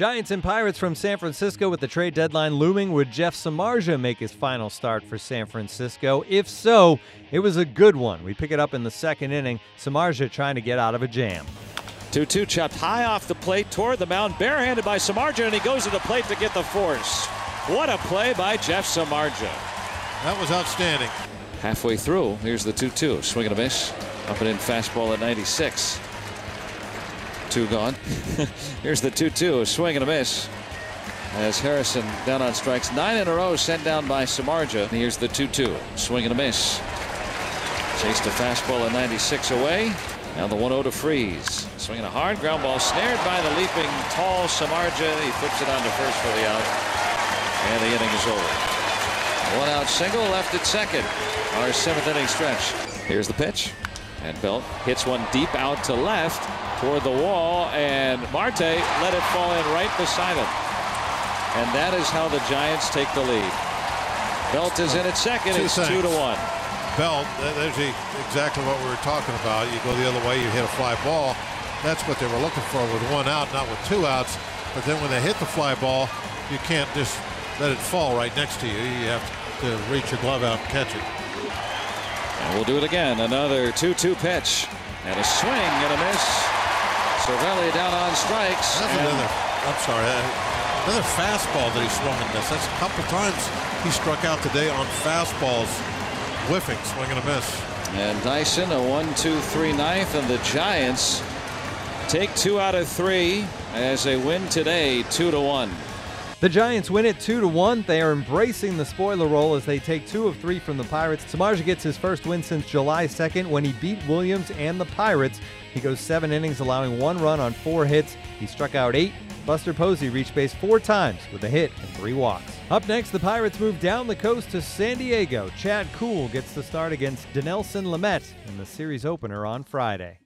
Giants and Pirates from San Francisco with the trade deadline looming. Would Jeff Samardzija make his final start for San Francisco? If so, it was a good one. We pick it up in the second inning. Samardzija trying to get out of a jam. 2 2 chopped high off the plate toward the mound, barehanded by Samardzija, and he goes to the plate to get the force. What a play by Jeff Samardzija. That was outstanding. Halfway through, here's the 2 2. Swing and a miss. Up and in fastball at 96. Two gone. Here's the 2 2. A swing and a miss. As Harrison down on strikes. Nine in a row sent down by Samardzija. Here's the 2 2. Swing and a miss. Chased a fastball at 96 away. Now the 1 0 to Freese. Swinging a hard ground ball. Snared by the leaping tall Samardzija. He flips it on to first for the out. And the inning is over. One out single left at second. Our seventh inning stretch. Here's the pitch. And Belt hits one deep out to left toward the wall, and Marte let it fall in right beside him. And that is how the Giants take the lead. Belt is in at second. Two it's things. two to one. Belt, there's exactly what we were talking about. You go the other way, you hit a fly ball. That's what they were looking for with one out, not with two outs. But then when they hit the fly ball, you can't just let it fall right next to you. You have to reach your glove out and catch it. And we'll do it again. Another 2-2 pitch. And a swing and a miss. Cervelli down on strikes. That's another. I'm sorry. uh, Another fastball that he swung and missed. That's a couple times he struck out today on fastballs, whiffing, swing and a miss. And Dyson a one, two, three ninth, and the Giants take two out of three as they win today, two to one. The Giants win it 2 to 1. They are embracing the spoiler role as they take 2 of 3 from the Pirates. Samardzija gets his first win since July 2nd when he beat Williams and the Pirates. He goes 7 innings allowing 1 run on 4 hits. He struck out 8. Buster Posey reached base 4 times with a hit and 3 walks. Up next, the Pirates move down the coast to San Diego. Chad Kuhl gets the start against Dinelson Lamet in the series opener on Friday.